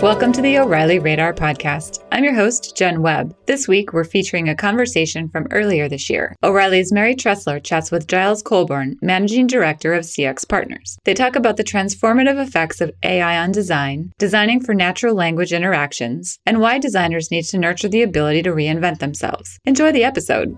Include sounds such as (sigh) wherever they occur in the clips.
Welcome to the O'Reilly Radar Podcast. I'm your host, Jen Webb. This week, we're featuring a conversation from earlier this year. O'Reilly's Mary Treseler chats with Giles Colborne, Managing Director of CX Partners. They talk about the transformative effects of AI on design, designing for natural language interactions, and why designers need to nurture the ability to reinvent themselves. Enjoy the episode.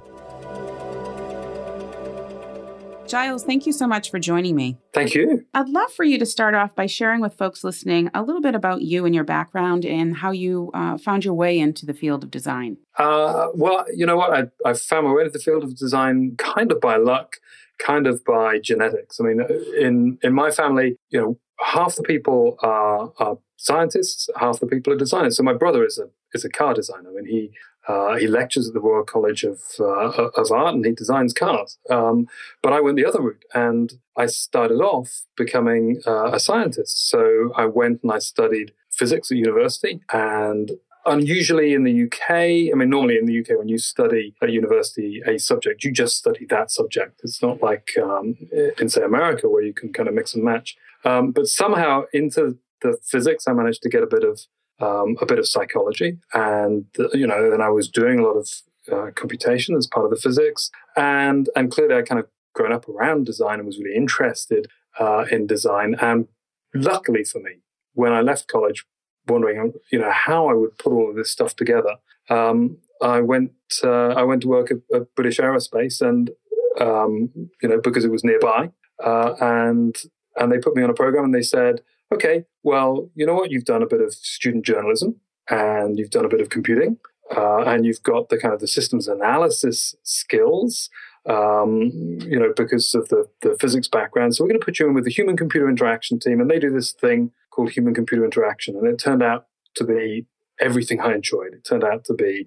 Giles, thank you so much for joining me. Thank you. I'd love for you to start off by sharing with folks listening a little bit about you and your background and how you uh, found your way into the field of design. Uh, well, you know what? I, I found my way into the field of design kind of by luck, kind of by genetics. I mean, in in my family, you know, half the people are, are scientists, half the people are designers. So my brother is a is a car designer, and he uh, he lectures at the Royal College of, uh, of Art and he designs cars. Um, but I went the other route and I started off becoming uh, a scientist. So I went and I studied physics at university and unusually in the UK, I mean, normally in the UK, when you study at university a subject, you just study that subject. It's not like um, in, say, America, where you can kind of mix and match. Um, but somehow into the physics, I managed to get a bit of um, a bit of psychology, and you know, then I was doing a lot of uh, computation as part of the physics, and and clearly I kind of grown up around design and was really interested uh, in design. And luckily for me, when I left college, wondering you know how I would put all of this stuff together, um, I went uh, I went to work at, at British Aerospace, and um, you know because it was nearby, uh, and and they put me on a program, and they said okay, well, you know what? You've done a bit of student journalism and you've done a bit of computing uh, and you've got the kind of the systems analysis skills, um, you know, because of the, the physics background. So we're going to put you in with the human computer interaction team and they do this thing called human computer interaction. And it turned out to be everything I enjoyed. It turned out to be,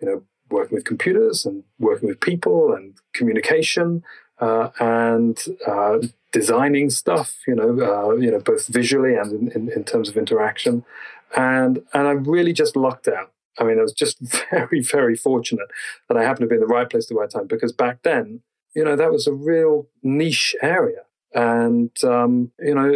you know, working with computers and working with people and communication uh, and uh, designing stuff, you know, uh, you know, both visually and in, in, terms of interaction. And and I really just lucked out. I mean, I was just (laughs) very, very fortunate that I happened to be in the right place at the right time because back then, you know, that was a real niche area. And, um, you know,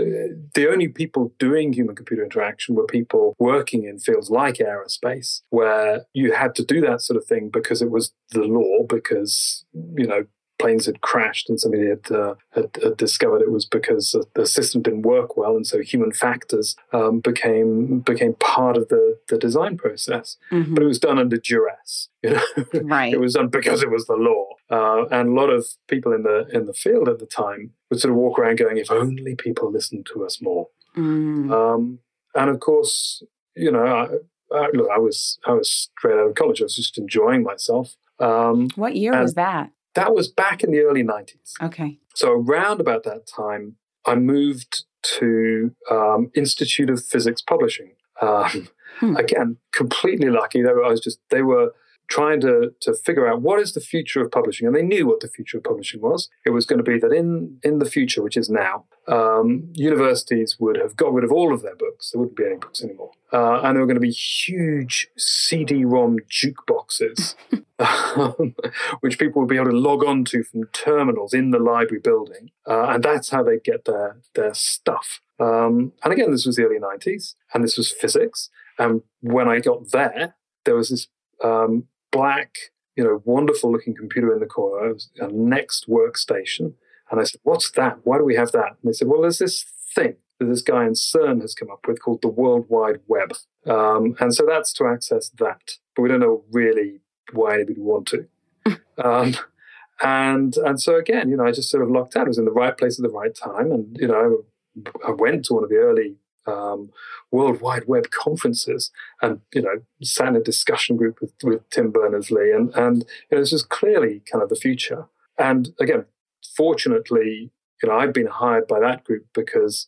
the only people doing human computer interaction were people working in fields like aerospace, where you had to do that sort of thing because it was the law, because, you know, planes had crashed and somebody had, uh, had, had, discovered it was because the system didn't work well, and so human factors um, became became part of the, the design process. Mm-hmm. But it was done under duress. (laughs) You know? Right. it was done because it was the law, uh, and a lot of people in the in the field at the time would sort of walk around going, "If only people listened to us more." Mm. Um, and of course, you know, I, I, look, I was I was straight out of college. I was just enjoying myself. Um, what year was that? That was back in the early 90s. Okay. So around about that time, I moved to um, Institute of Physics Publishing. Um, hmm. Again, completely lucky. They were, I was just they were trying to, to figure out what is the future of publishing. And they knew what the future of publishing was. It was going to be that in, in the future, which is now, um, universities would have got rid of all of their books. There wouldn't be any books anymore. Uh, and there were going to be huge CD ROM jukeboxes, (laughs) um, which people would be able to log on to from terminals in the library building. Uh, and that's how they get their, their stuff. Um, and again, this was the early 90s, and this was physics. And when I got there, there was this um, black, you know, wonderful looking computer in the corner, a NeXT workstation. And I said, What's that? Why do we have that? And they said, Well, there's this thing that this guy in CERN has come up with called the World Wide Web. Um, and so that's to access that. But we don't know really why anybody would want to. (laughs) um, and and so again, you know, I just sort of locked out. I was in the right place at the right time. And, you know, I went to one of the early um, World Wide Web conferences and, you know, sat in a discussion group with, with Tim Berners-Lee. And, and you know, this is clearly kind of the future. And again, fortunately, you know, I've been hired by that group because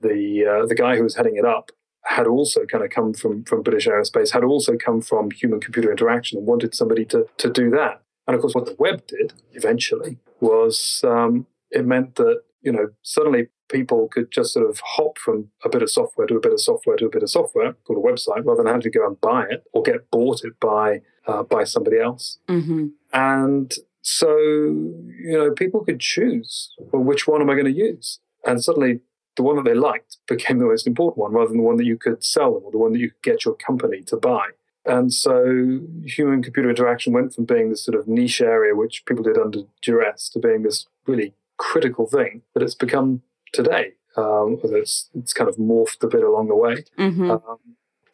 the uh, the guy who was heading it up had also kind of come from from British Aerospace, had also come from human computer interaction, and wanted somebody to to do that. And of course, what the web did eventually was um, it meant that you know suddenly people could just sort of hop from a bit of software to a bit of software to a bit of software called a website rather than having to go and buy it or get bought it by uh, by somebody else. Mm-hmm. And so, you know, people could choose, well, which one am I going to use? And suddenly the one that they liked became the most important one rather than the one that you could sell them or the one that you could get your company to buy. And so human computer interaction went from being this sort of niche area, which people did under duress, to being this really critical thing that it's become today. Um, it's, it's kind of morphed a bit along the way. Mm-hmm. Um,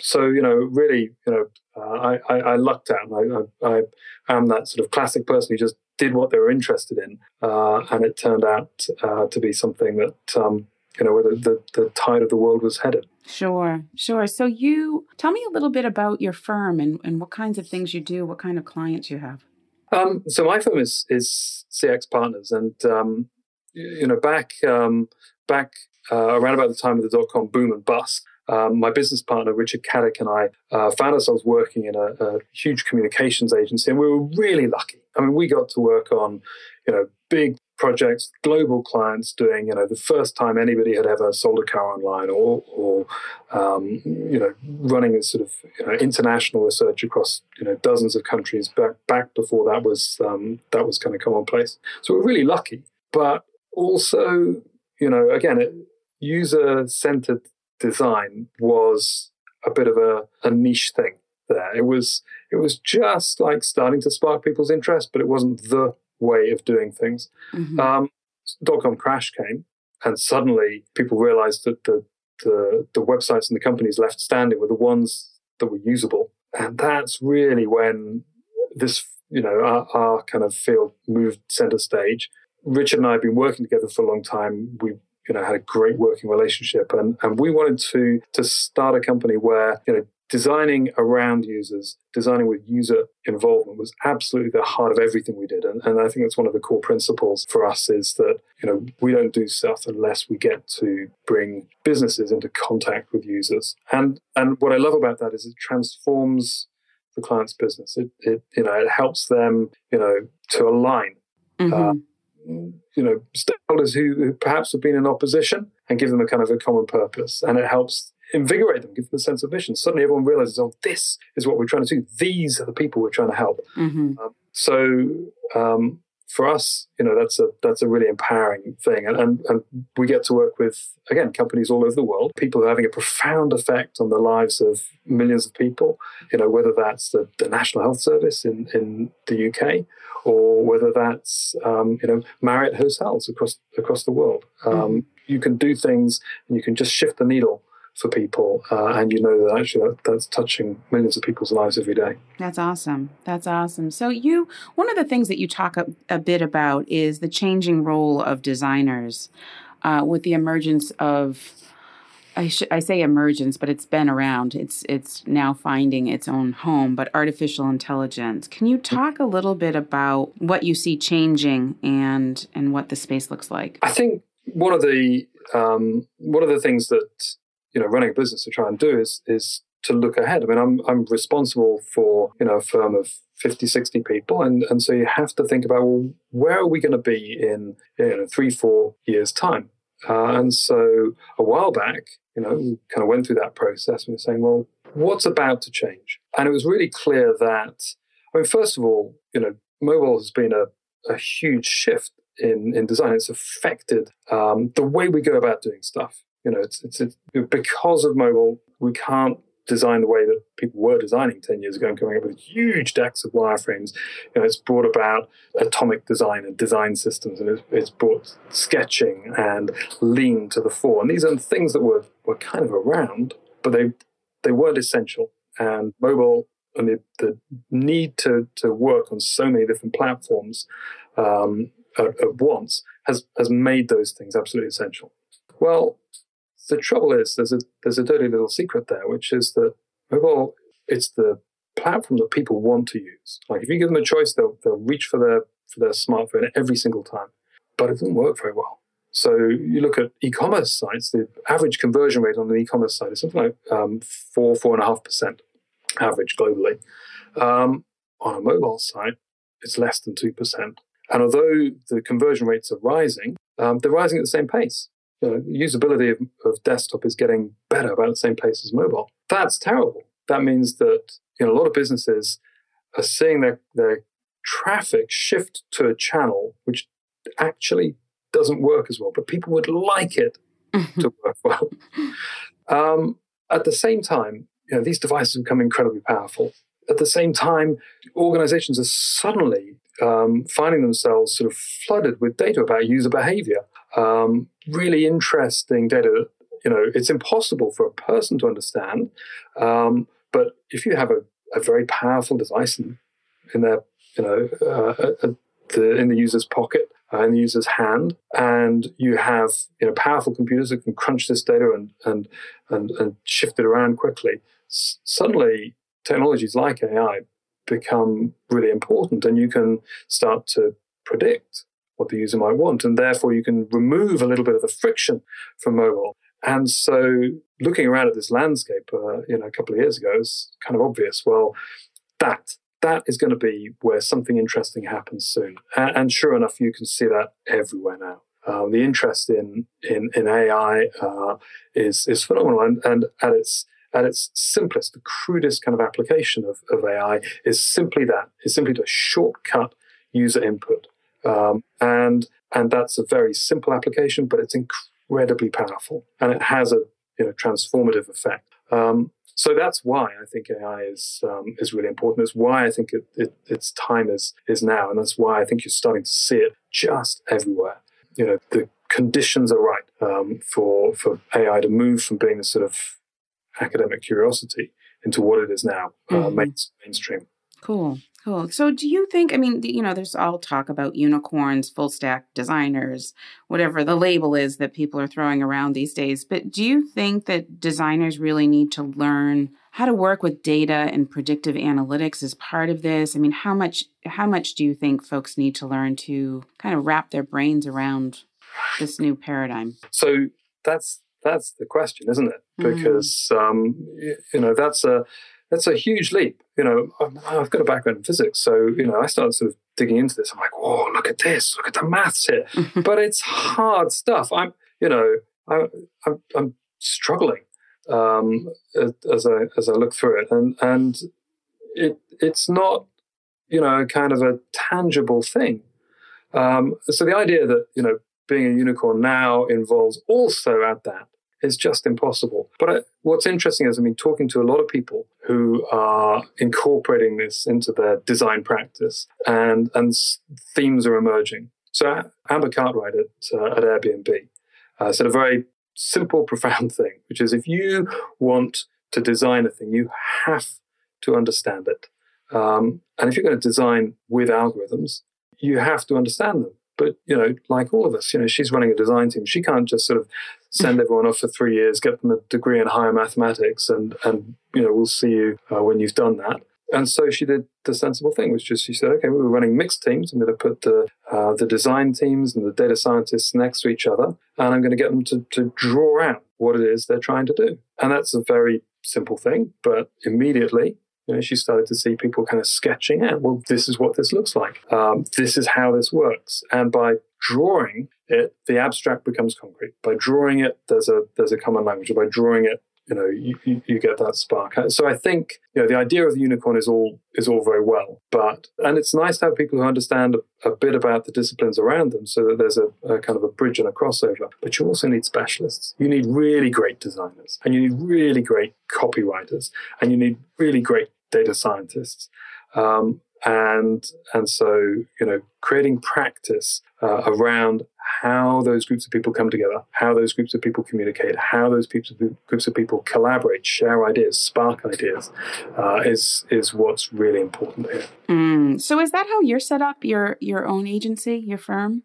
so, you know, really, you know, uh, I, I, I, lucked out. And I, I, I, am that sort of classic person who just did what they were interested in. Uh, and it turned out uh, to be something that, um, you know, where the, the, the tide of the world was headed. Sure, sure. So you tell me a little bit about your firm and, and what kinds of things you do, what kind of clients you have. Um, so my firm is is CX Partners, and um, you know back um, back uh, around about the time of the dot com boom and bust, um, my business partner Richard Caddick and I uh, found ourselves working in a, a, huge communications agency, and we were really lucky. I mean, we got to work on you know big projects, global clients doing, you know, the first time anybody had ever sold a car online or, or um, you know, running a sort of you know, international research across, you know, dozens of countries back, back before that was, um, that was kind of commonplace. So we're really lucky, but also, you know, again, user-centered design was a bit of a, a niche thing there. It was, it was just like starting to spark people's interest, but it wasn't the way of doing things. Mm-hmm. Um, dot com crash came, and suddenly people realized that the, the, the websites and the companies left standing were the ones that were usable, and that's really when this you know our, our kind of field moved center stage. Richard and I have been working together for a long time. We you know had a great working relationship and and we wanted to to start a company where you know designing around users, designing with user involvement was absolutely the heart of everything we did. And, and I think that's one of the core principles for us is that, you know, we don't do stuff unless we get to bring businesses into contact with users. And and what I love about that is it transforms the client's business. It, it you know, it helps them, you know, to align. Mm-hmm. Uh, you know, stakeholders who, who perhaps have been in opposition and give them a kind of a common purpose. And it helps invigorate them, give them a sense of mission. Suddenly everyone realizes, oh, this is what we're trying to do. These are the people we're trying to help. Mm-hmm. Um, so um, for us, you know, that's a that's a really empowering thing, and, and, and we get to work with again companies all over the world, people who are having a profound effect on the lives of millions of people. You know, whether that's the, the National Health Service in in the UK, or whether that's um, you know Marriott hotels across across the world. Um, mm-hmm. You can do things, and you can just shift the needle for people, uh, and you know that actually that, that's touching millions of people's lives every day. That's awesome. That's awesome. So you, one of the things that you talk a, a bit about is the changing role of designers uh, with the emergence of. I, sh- I say emergence, but it's been around. It's it's now finding its own home. But artificial intelligence. Can you talk a little bit about what you see changing and and what the space looks like? I think one of the um, one of the things that you know running a business to try and do is is to look ahead. I mean, I'm I'm responsible for you know a firm of 50, 60 people, and and so you have to think about well, where are we going to be in you know three, four years time? Uh, and so a while back, you know, we kind of went through that process and we're saying, well, what's about to change? And it was really clear that, I mean, first of all, you know, mobile has been a, a huge shift in, in design. It's affected um, the way we go about doing stuff. You know, it's, it's, it's because of mobile, we can't design the way that people were designing 10 years ago and coming up with huge decks of wireframes. You know, it's brought about atomic design and design systems, and it's, it's brought sketching and lean to the fore. And these are things that were, were kind of around, but they, they weren't essential. And mobile and the, the need to, to work on so many different platforms um, at, at once has, has made those things absolutely essential. Well, the trouble is there's a there's a dirty little secret there, which is that mobile it's the platform that people want to use. Like if you give them a choice, they'll they'll reach for their for their smartphone every single time, but it doesn't work very well. So you look at e-commerce sites, the average conversion rate on an e-commerce site is something like um, four four and a half percent average globally. Um, on a mobile site, it's less than two percent. And although the conversion rates are rising, um, they're rising at the same pace you know, usability of, of desktop is getting better about the same pace as mobile. That's terrible. That means that you know a lot of businesses are seeing their, their traffic shift to a channel which actually doesn't work as well, but people would like it (laughs) to work well. Um, at the same time, you know, these devices become incredibly powerful. At the same time, organizations are suddenly um, finding themselves sort of flooded with data about user behavior. Um, really interesting data. You know, it's impossible for a person to understand, um, but if you have a, a very powerful device in, in their, you know, uh, the, in the user's pocket, uh, in the user's hand, and you have you know powerful computers that can crunch this data and and and, and shift it around quickly. S- suddenly, technologies like AI become really important, and you can start to predict what the user might want, and therefore you can remove a little bit of the friction from mobile. And so, looking around at this landscape, uh, you know, a couple of years ago, it's kind of obvious. Well, that that is going to be where something interesting happens soon. And, and sure enough, you can see that everywhere now. Um, the interest in in, in AI uh, is is phenomenal, and, and at its at its simplest, the crudest kind of application of, of AI is simply that. It's simply to shortcut user input, um, and and that's a very simple application, but it's incredibly powerful, and it has a you know transformative effect. Um, so that's why I think AI is um, is really important. It's why I think it, it, its time is is now, and that's why I think you're starting to see it just everywhere. You know, the conditions are right um, for for AI to move from being a sort of academic curiosity into what it is now, uh, mm-hmm. main, mainstream. Cool. Cool. So, do you think? I mean, you know, there's all talk about unicorns, full stack designers, whatever the label is that people are throwing around these days. But do you think that designers really need to learn how to work with data and predictive analytics as part of this? I mean, how much how much do you think folks need to learn to kind of wrap their brains around this new paradigm? So that's that's the question, isn't it? Mm-hmm. Because mm. um, you know that's a that's a huge leap. You know, I've got a background in physics, so you know, I started sort of digging into this. I'm like, oh, look at this, look at the maths here. (laughs) but it's hard stuff. I'm, you know, I, I'm, I'm struggling um, as I as I look through it, and and it it's not, you know, kind of a tangible thing. Um, so the idea that you know being a unicorn now involves also at that is just impossible. But I, what's interesting is, I mean, talking to a lot of people who are incorporating this into their design practice, and and themes are emerging. So Amber Cartwright at, uh, at Airbnb uh, said a very simple, (laughs) profound thing, which is if you want to design a thing, you have to understand it. Um, and if you're going to design with algorithms, you have to understand them. But you know, like all of us, you know, she's running a design team. She can't just sort of send everyone off for three years, get them a degree in higher mathematics, and and you know, we'll see you uh, when you've done that. And so she did the sensible thing, which is she said, okay, we were running mixed teams. I'm going to put the uh, the design teams and the data scientists next to each other, and I'm going to get them to to draw out what it is they're trying to do. And that's a very simple thing, but immediately you know, she started to see people kind of sketching out, well, this is what this looks like. Um, this is how this works. And by drawing it, the abstract becomes concrete. By drawing it, there's a there's a common language. By drawing it, you know, you, you, get that spark. So I think you know the idea of the unicorn is all is all very well, but and it's nice to have people who understand a, a bit about the disciplines around them, so that there's a, a, kind of a bridge and a crossover. But you also need specialists. You need really great designers, and you need really great copywriters, and you need really great data scientists. Um, and and so you know creating practice uh, around how those groups of people come together how those groups of people communicate how those groups of, groups of people collaborate share ideas spark ideas uh, is is what's really important here mm. so is that how you're set up your your own agency your firm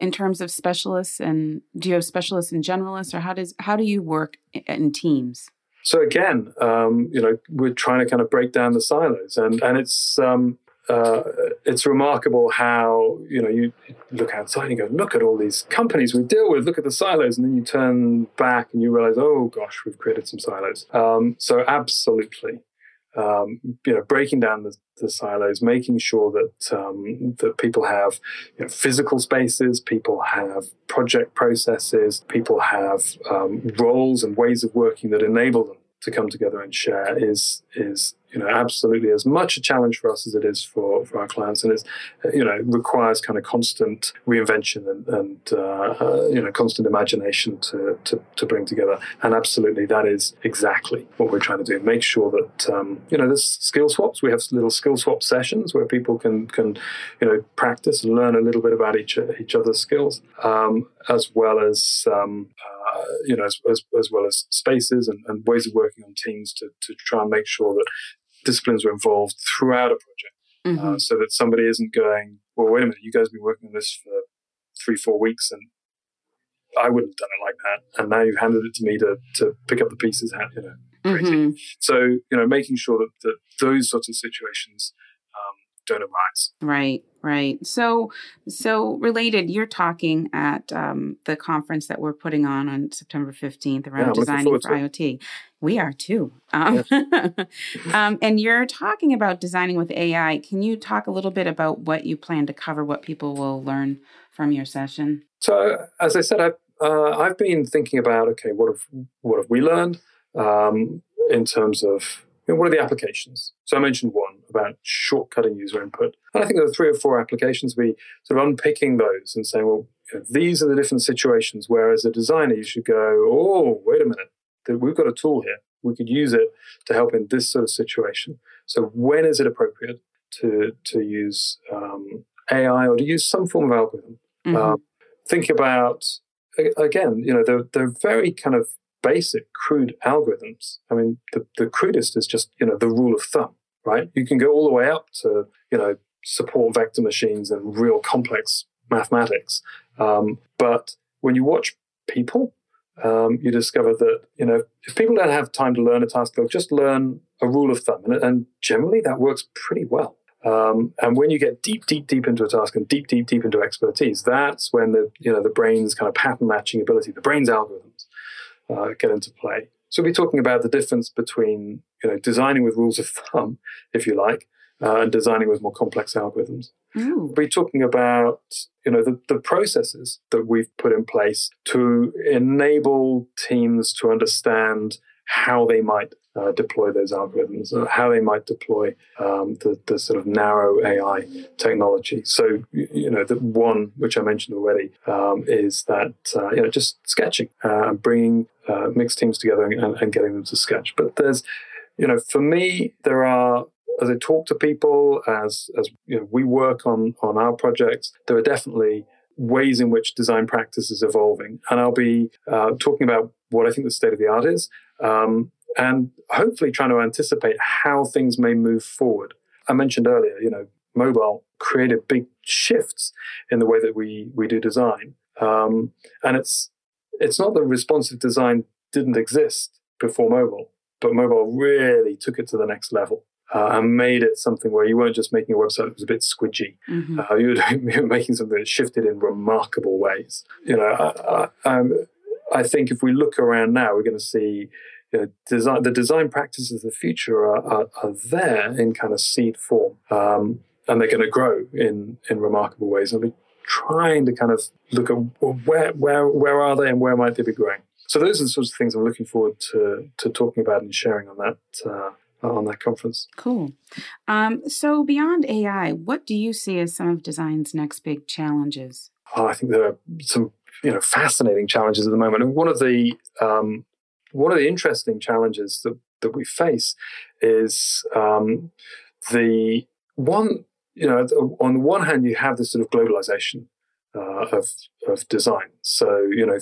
in terms of specialists and do you have specialists and generalists or how does how do you work in teams so again, um, you know, we're trying to kind of break down the silos, and and it's um, uh, it's remarkable how you know you look outside and go, look at all these companies we deal with, look at the silos, and then you turn back and you realize, oh gosh, we've created some silos. Um, so absolutely, um, you know, breaking down the, the, silos, making sure that um, that people have you know, physical spaces, people have project processes, people have um, roles and ways of working that enable them to come together and share is is you know absolutely as much a challenge for us as it is for, for our clients. And it's you know requires kind of constant reinvention and, and uh, uh, you know constant imagination to, to, to bring together. And absolutely that is exactly what we're trying to do. Make sure that um, you know there's skill swaps. We have little skill swap sessions where people can can you know practice and learn a little bit about each each other's skills um, as well as um, uh, you know as, as, as, well as spaces and, and ways of working on teams to, to try and make sure that disciplines are involved throughout a project. Uh, mm-hmm. Uh, so that somebody isn't going, well, wait a minute, you guys have been working on this for three, four weeks and I wouldn't have done it like that. And now you've handed it to me to, to pick up the pieces. You know, mm-hmm. So, you know, making sure that, that those sorts of situations don't arise. Right, right. So, so related, you're talking at um, the conference that we're putting on on September 15th around yeah, designing for IoT. We are too. Um, yeah. (laughs) um, and you're talking about designing with AI. Can you talk a little bit about what you plan to cover, what people will learn from your session? So, as I said, I've, uh, I've been thinking about okay, what have what have we learned um, in terms of you know, what are the applications? So I mentioned one about shortcutting user input. And I think there are three or four applications. We sort of unpicking those and saying, well, you know, these are the different situations where as a designer you should go, oh, wait a minute, we've got a tool here. We could use it to help in this sort of situation. So when is it appropriate to to use um, AI or to use some form of algorithm? Mm-hmm. Um, think about again, you know, they're, they're very kind of basic, crude algorithms. I mean, the, the crudest is just, you know, the rule of thumb, right? You can go all the way up to, you know, support vector machines and real complex mathematics. Um, but when you watch people, um, you discover that, you know, if people don't have time to learn a task, they'll just learn a rule of thumb. And, and generally that works pretty well. Um, and when you get deep, deep, deep into a task and deep, deep, deep into expertise, that's when the you know the brain's kind of pattern matching ability, the brain's algorithms, uh, get into play. So we're talking about the difference between you know designing with rules of thumb, if you like, uh, and designing with more complex algorithms. Ooh. We're talking about you know the, the processes that we've put in place to enable teams to understand how they might uh, deploy those algorithms, uh, how they might deploy um, the, the sort of narrow AI technology. So, you know, the one which I mentioned already um, is that, uh, you know, just sketching uh, and bringing uh, mixed teams together and, and, getting them to sketch. But there's, you know, for me, there are as I talk to people, as as you know, we work on on our projects, there are definitely ways in which design practice is evolving, and I'll be uh, talking about what I think the state of the art is, um, and hopefully trying to anticipate how things may move forward. I mentioned earlier, you know, mobile created big shifts in the way that we we do design, um, and it's it's not that responsive design didn't exist before mobile, but mobile really took it to the next level. Uh, and made it something where you weren't just making a website that was a bit squidgy. Mm-hmm. Uh, you, were, (laughs) you, were, making something that shifted in remarkable ways. You know, I, I, um, I think if we look around now, we're going to see you know, design, the design practices of the future are, are, are there in kind of seed form. Um, and they're going to grow in, in remarkable ways. And we're trying to kind of look at where, where, where are they and where might they be growing. So those are the sorts of things I'm looking forward to, to talking about and sharing on that, uh, on that conference. Cool. Um, so beyond AI, what do you see as some of design's next big challenges? Oh, I think there are some you know fascinating challenges at the moment. And one of the um, one of the interesting challenges that, that we face is um, the one, you know, on the one hand, you have this sort of globalization uh, of, of design. So, you know,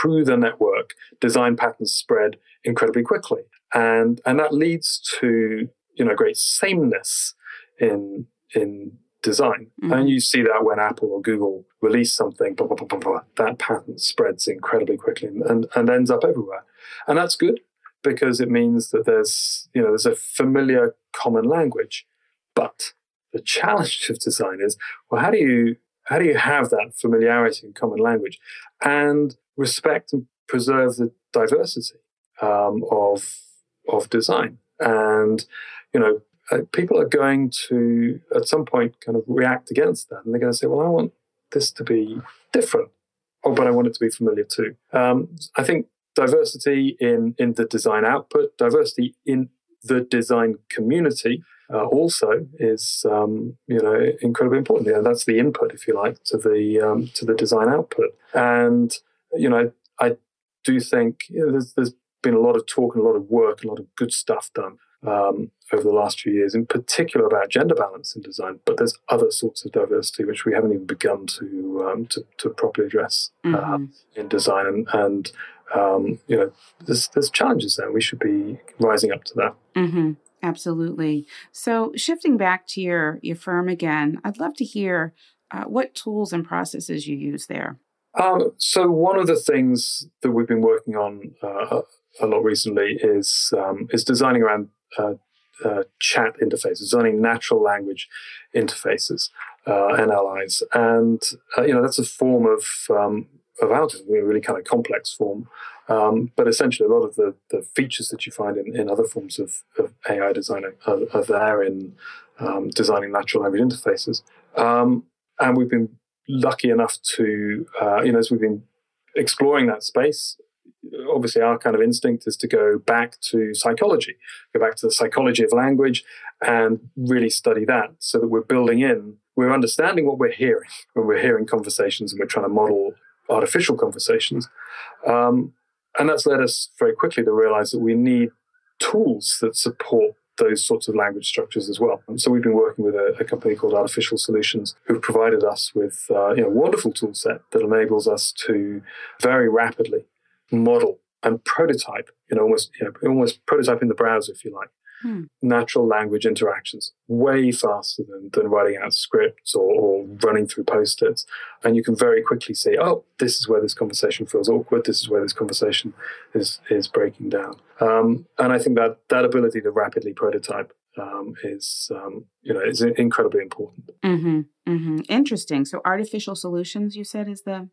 through the network, design patterns spread incredibly quickly. And, and that leads to, you know, great sameness in, in design. Mm-hmm. And you see that when Apple or Google release something, blah, blah, blah, that pattern spreads incredibly quickly and, and ends up everywhere. And that's good because it means that there's, you know, there's a familiar common language. But the challenge of design is, well, how do you how do you have that familiarity and common language and respect and preserve the diversity um, of of design? And you know, uh, people are going to at some point kind of react against that, and they're going to say, "Well, I want this to be different." Oh, but I want it to be familiar too. Um, I think diversity in in the design output, diversity in the design community. Uh, also is um, you know incredibly important. Yeah, that's the input, if you like, to the um, to the design output. And you know, I, do think you know, there's, there's been a lot of talk and a lot of work, a lot of good stuff done um, over the last few years, in particular about gender balance in design. But there's other sorts of diversity which we haven't even begun to um, to, to, properly address uh, mm-hmm. in design, and, and um, you know, there's there's challenges there. We should be rising up to that. Mm-hmm. Absolutely. So shifting back to your your firm again, I'd love to hear uh, what tools and processes you use there. Um, so one of the things that we've been working on uh, a lot recently is um, is designing around uh, uh, chat interfaces, designing natural language interfaces, uh, NLIs, and uh, you know that's a form of um, of autism, a really kind of complex form. Um, but essentially, a lot of the, the features that you find in, in other forms of, of AI design are, are there in um, designing natural language interfaces. Um, and we've been lucky enough to, uh, you know, as we've been exploring that space, obviously our kind of instinct is to go back to psychology, go back to the psychology of language and really study that so that we're building in, we're understanding what we're hearing when we're hearing conversations and we're trying to model artificial conversations. Um, and that's led us very quickly to realize that we need tools that support those sorts of language structures as well. And so we've been working with a, a company called Artificial Solutions, who've provided us with uh, you know, a wonderful tool set that enables us to very rapidly model and prototype, you know, almost, you know, almost prototype in the browser, if you like, hmm. natural language interactions way faster than, than writing out scripts or, or running through post-its. And you can very quickly see, oh, this is where this conversation feels awkward. This is where this conversation is, is breaking down. Um, and I think that that ability to rapidly prototype um, is um, you know is incredibly important. Mm-hmm, mm-hmm. Interesting. So, artificial solutions, you said, is the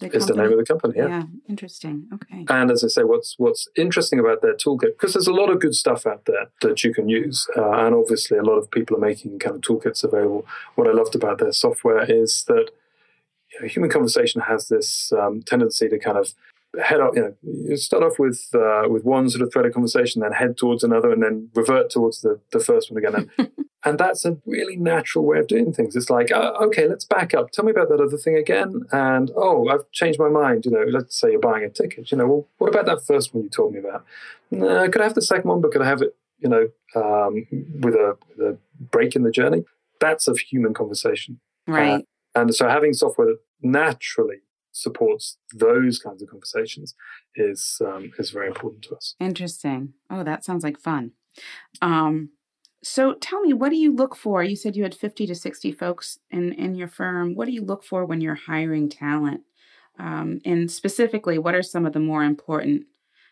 the is the name of the company. Yeah. yeah, interesting. Okay. And as I say, what's what's interesting about their toolkit because there's a lot of good stuff out there that you can use, uh, and obviously a lot of people are making kind of toolkits available. What I loved about their software is that you know, human conversation has this um, tendency to kind of head up. You know, you start off with uh, with one sort of thread of conversation, then head towards another, and then revert towards the the first one again. And (laughs) And that's a really natural way of doing things. It's like, uh, okay, let's back up. Tell me about that other thing again. And oh, I've changed my mind. You know, let's say you're buying a ticket. You know, well, what about that first one you told me about? Uh, could I have the second one, but could I have it, you know, um, with, a, with, a, break in the journey? That's a human conversation. Right. Uh, and so having software that naturally supports those kinds of conversations is um, is very important to us. Interesting. Oh, that sounds like fun. Um, so tell me, what do you look for? You said you had 50 to 60 folks in, in your firm. What do you look for when you're hiring talent? Um, and specifically, what are some of the more important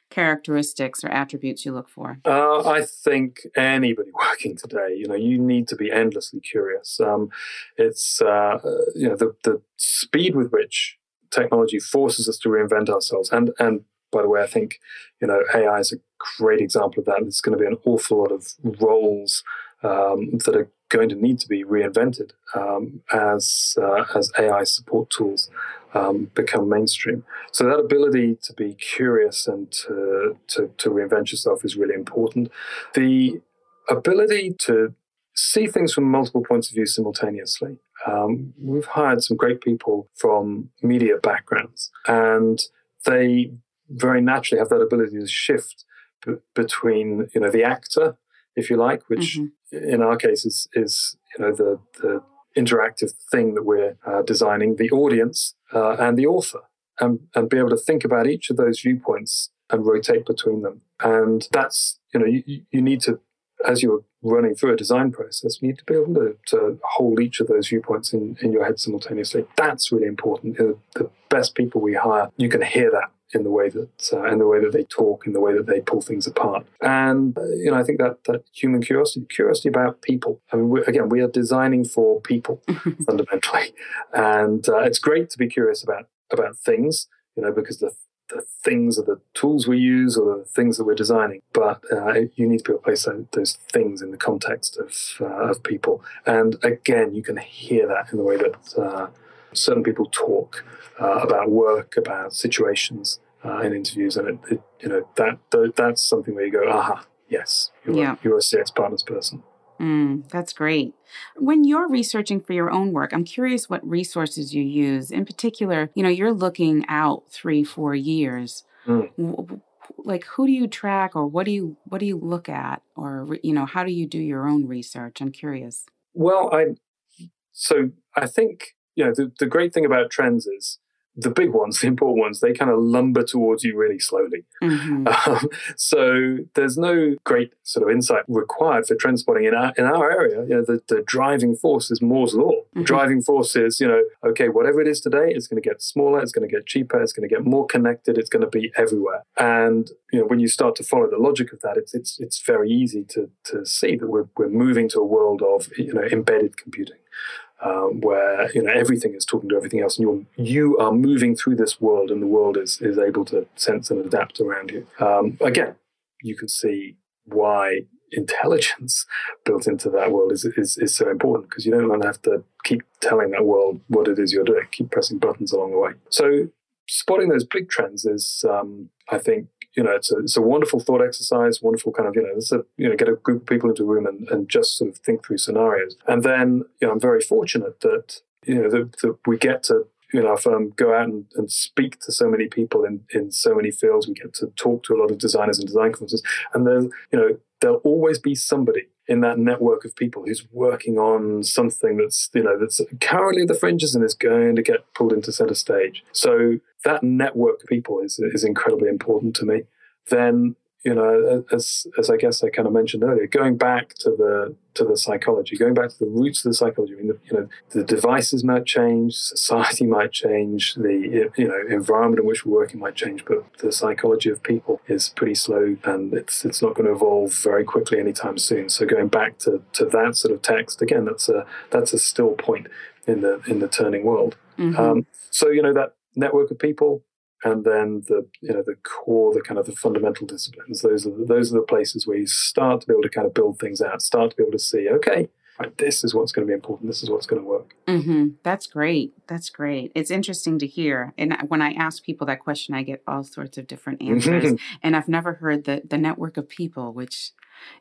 characteristics or attributes you look for? Uh, I think anybody (laughs) working today, you know, you need to be endlessly curious. Um, it's, uh, you know, the, the speed with which technology forces us to reinvent ourselves and, and by the way, I think you know AI is a great example of that. There's going to be an awful lot of roles um, that are going to need to be reinvented um, as uh, as AI support tools um, become mainstream. So that ability to be curious and to, to, to reinvent yourself is really important. The ability to see things from multiple points of view simultaneously. Um, we've hired some great people from media backgrounds, and they very naturally have that ability to shift b- between you know the actor, if you like, which mm-hmm. in our case is is you know the the interactive thing that we're uh, designing, the audience uh, and the author, and and be able to think about each of those viewpoints and rotate between them. And that's you know you, you need to as you're running through a design process, you need to be able to, to hold each of those viewpoints in, in your head simultaneously. That's really important. The, the best people we hire, you can hear that in the way that uh, in the way that they talk, in the way that they pull things apart. And uh, you know, I think that that human curiosity, curiosity about people. I mean, again, we are designing for people (laughs) fundamentally, and uh, it's great to be curious about about things. You know, because the the things or the tools we use or the things that we're designing. But uh, you need to be able to place those things in the context of, uh, of people. And again, you can hear that in the way that uh, certain people talk uh, about work, about situations. uh, in interviews, and it, it, you know that that's something where you go, aha, yes, you're, Yeah. you're a CX partners person. Mm, that's great. When you're researching for your own work, I'm curious what resources you use. In particular, you know, you're looking out three, four years. Mm. Like, who do you track, or what do you what do you look at, or you know, how do you do your own research? I'm curious. Well, I so I think you know the, the great thing about trends is the big ones, the important ones, they kind of lumber towards you really slowly. hmm Um, so there's no great sort of insight required for trend spotting in our in our area. You know, the, the driving force is Moore's law. Mhm. Driving force is you know, okay, whatever it is today, it's going to get smaller, it's going to get cheaper, it's going to get more connected, it's going to be everywhere. And you know, when you start to follow the logic of that, it's it's it's very easy to to see that we're we're moving to a world of you know embedded computing um, where you know everything is talking to everything else, and you're you are moving through this world, and the world is is able to sense and adapt around you. Um, again, you can see why intelligence (laughs) built into that world is is, is so important because you don't have to keep telling that world what it is you're doing. Keep pressing buttons along the way. So spotting those big trends is, um, I think, you know, it's a, it's a wonderful thought exercise, wonderful kind of, you know, it's a, you know, get a group of people into a room and, and just sort of think through scenarios. And then, you know, I'm very fortunate that, you know, that, that we get to, you know, our firm go out and, and speak to so many people in, in so many fields. We get to talk to a lot of designers and design conferences. And then, you know, there'll always be somebody in that network of people who's working on something that's you know that's currently the fringes and is going to get pulled into center stage. So that network of people is is incredibly important to me. Then you know, as as I guess I kind of mentioned earlier, going back to the to the psychology, going back to the roots of the psychology. I mean, the, you know, the devices might change, society might change, the you know environment in which we're working might change, but the psychology of people is pretty slow, and it's it's not going to evolve very quickly anytime soon. So going back to, to that sort of text again, that's a that's a still point in the in the turning world. Mhm. Um, so you know that network of people, and then the you know the core, the kind of the fundamental disciplines. Those are the, those are the places where you start to be able to kind of build things out, start to be able to see, okay, right, this is what's going to be important. This is what's going to work. hmm That's great. That's great. It's interesting to hear. And when I ask people that question, I get all sorts of different answers. and I've never heard the the network of people, which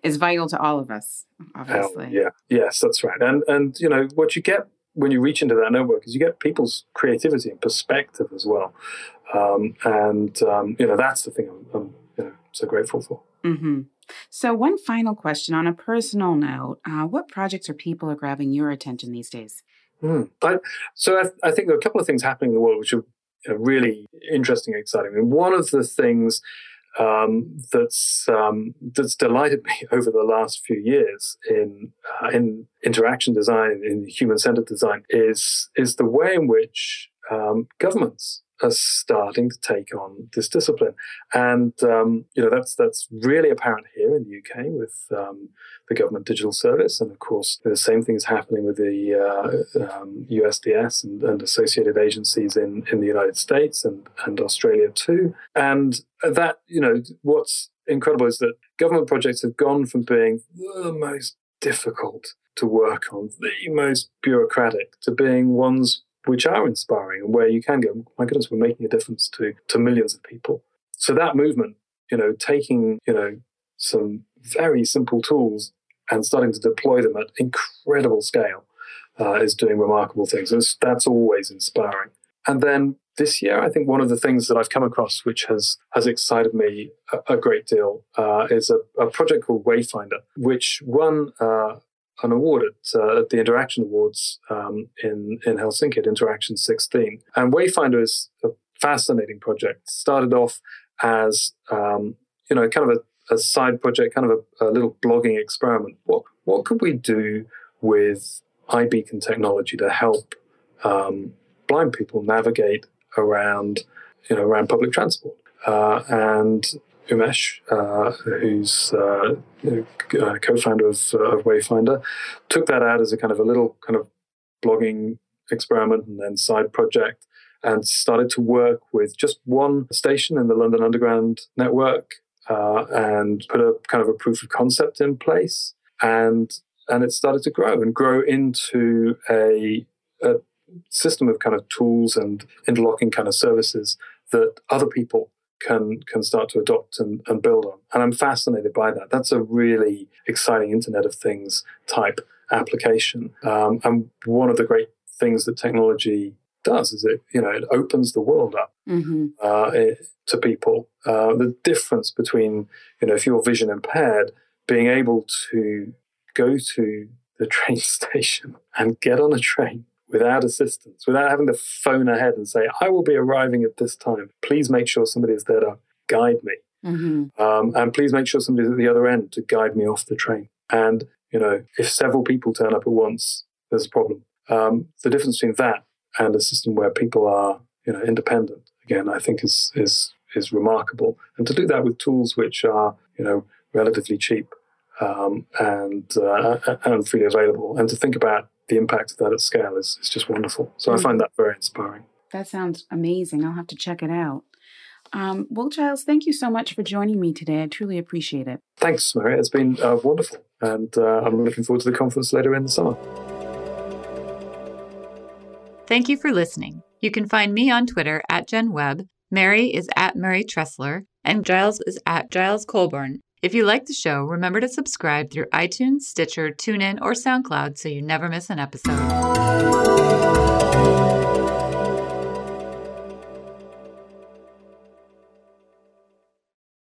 is vital to all of us, Hell, obviously. yeah, yes, that's right. And and you know what you get when you reach into that network is you get people's creativity and perspective as well. Um, and um, you know that's the thing I'm, I'm you know so grateful for. hmm So, one final question on a personal note: uh, What projects or people are grabbing your attention these days? Hmm. I, so I, I think there are a couple of things happening in the world which are you know, really interesting and exciting. I mean, one of the things um, that's um, that's delighted me (laughs) over the last few years in uh, in interaction design, in human centered design, is is the way in which um, governments are starting to take on this discipline, and um, you know that's that's really apparent here in the UK with um, the government digital service, and of course the same thing is happening with the uh, um, USDS and, and associated agencies in in the United States and and Australia too, and that you know what's incredible is that government projects have gone from being the most difficult to work on, the most bureaucratic, to being ones which are inspiring and where you can go, my goodness, we're making a difference to to millions of people. So that movement, you know, taking you know some very simple tools and starting to deploy them at incredible scale uh, is doing remarkable things. It's, that's always inspiring. And then this year, I think one of the things that I've come across which has has excited me a, a great deal uh, is a, a, project called Wayfinder, which won uh, an award at, uh, at the Interaction Awards um, in in Helsinki at Interaction 16. And Wayfinder is a fascinating project. Started off as um, you know kind of a, a, side project, kind of a, a little blogging experiment. What what could we do with iBeacon technology to help um, blind people navigate around, you know, around public transport. Uh, and Umesh, uh, who's uh, co-founder of, of, Wayfinder, took that out as a kind of a little kind of blogging experiment and then side project, and started to work with just one station in the London Underground network, uh, and put a kind of a proof of concept in place, and and it started to grow and grow into a, a system of kind of tools and interlocking kind of services that other people can can start to adopt and, and build on. And I'm fascinated by that. That's a really exciting Internet of Things type application. Um, and one of the great things that technology does is it you know it opens the world up mm-hmm. uh, it, to people. Uh, the difference between you know if you're vision impaired, being able to go to the (laughs) train station and get on a train without assistance, without having to phone ahead and say, I will be arriving at this time. Please make sure somebody is there to guide me. Mm-hmm. Um, and please make sure somebody's at the other end to guide me off the train. And, you know, if several people turn up at once, there's a problem. Um, the difference between that and a system where people are, you know, independent, again, I think is, is, is remarkable. And to do that with tools which are, you know, relatively cheap um, and, uh, and freely available. And to think about the impact of that at scale is, is just wonderful. So mm-hmm. I find that very inspiring. That sounds amazing. I'll have to check it out. Um, Will Giles, thank you so much for joining me today. I truly appreciate it. Thanks, Maria. It's been uh, wonderful. And uh, I'm looking forward to the conference later in the summer. Thank you for listening. You can find me on Twitter at Jenn Webb. Mary is at Mary Treseler, and Giles is at Giles Colborne. If you like the show, remember to subscribe through iTunes, Stitcher, TuneIn, or SoundCloud so you never miss an episode.